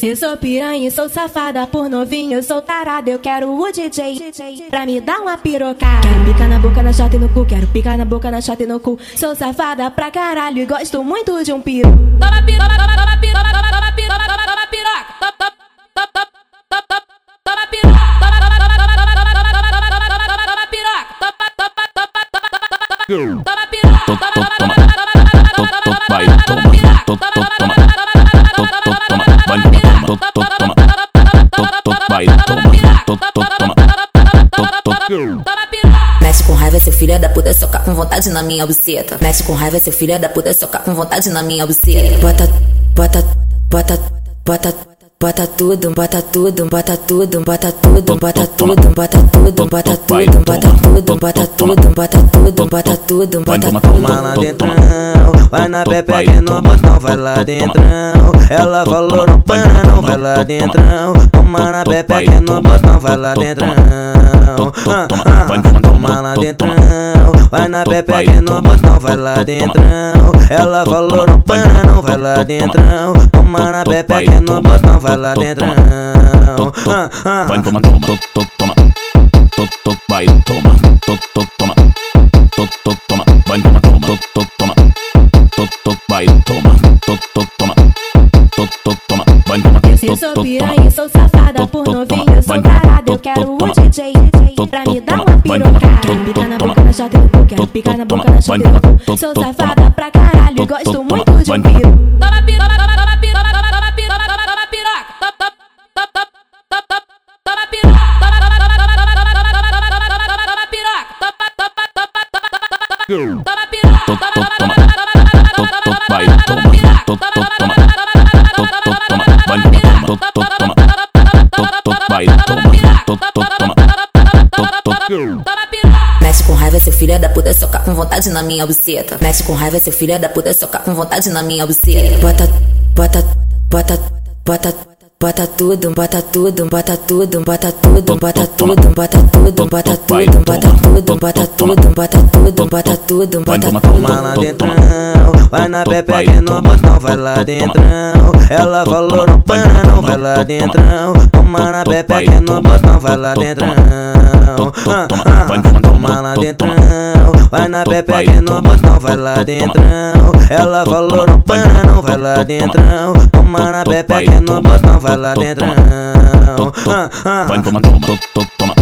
Eu, sou piranha, sou safada, por novinho, eu sou tarada. Eu quero o DJ pra me dar uma pirocada. Quero picar na boca, na chata e no cu. Quero picar na boca, na chata e no cu. Sou safada pra caralho e gosto muito de um piro. Toma piro, toma, toma, toma toma, toma, piro, toma, toma, piroca. Toma, toma, toma, toma, toma, toma piro. Toma, toma, toma, toma, toma, toma, toma, toma, toma, toma, toma, toma piroca. Toma, toma, toma, toma, toma, toma, toma piroca. Toma, toma, toma, toma, toma, toma, toma, toma, piroca. Toma, piroca. Mexe com raiva, seu filho é da puta, soca com vontade na minha buceta. Mexe com raiva, seu filho é da puta, soca com vontade na minha buceta. Bota, bota, bota, bota, bota tudo, bota tudo, bota tudo, bota tudo, bota tudo, bota tudo, bota tudo, bota tudo, bota tudo, bota tudo, bota tudo, bota tudo. Toma lá dentrão, vai na pepeca e no bastão, vai lá dentrão. Ela falou não para, não vai lá dentrão. Toma na pepeca e no bastão, vai lá dentrão. Ah, ah, ah, Toma lá dentrão, vai na pepeca e no bastão, vai lá dentrão. Ela falou não para, não vai lá dentrão. Toma na pepeca e no bastão, vai fala ladrão. Ah, ah. Vai toma, toma, toma, toma, vai toma, toma, toma, vai toma, toma, toma, vai toma, toma, toma, vai toma. Eu sou piranha, sou safada por novinho, eu sou tarada, eu quero um DJ pra me dar uma pirocada. Pica na boca na chota, eu quero pica na boca na chota, eu Sou safada pra caralho, gosto muito de piro. Toma, piro, toma, toma. Toma piroca, toma, toma, toma, toma, toma, vai, toma, toma, toma, toma, toma, vai, toma, toma, toma, vai, toma, toma, toma, toma, Mexe com raiva, seu filho é da puta, soca com vontade na minha buceta. Mexe com raiva, seu filho é da puta, soca com vontade na minha buceta. Bota, bota, bota, bota, bota tudo, bota tudo, bota tudo, bota tudo, bota tudo, bota tudo, bota tudo, bota tudo, bota tudo, bota tudo, bota tudo, bota tudo. Toma lá dentrão, vai na pepeca e no bastão, vai lá dentrão. Ela falou não para, não vai lá dentrão. Toma na pepeca e no bastão, vai lá dentrão. Ah, ah, ah, Toma lá dentrão, vai na pepeca e no bastão, vai lá dentrão. Ela falou não para, não vai lá dentrão mana, a Pepe que no botão vai lá dentro. Toma, toma, toma, toma, toma.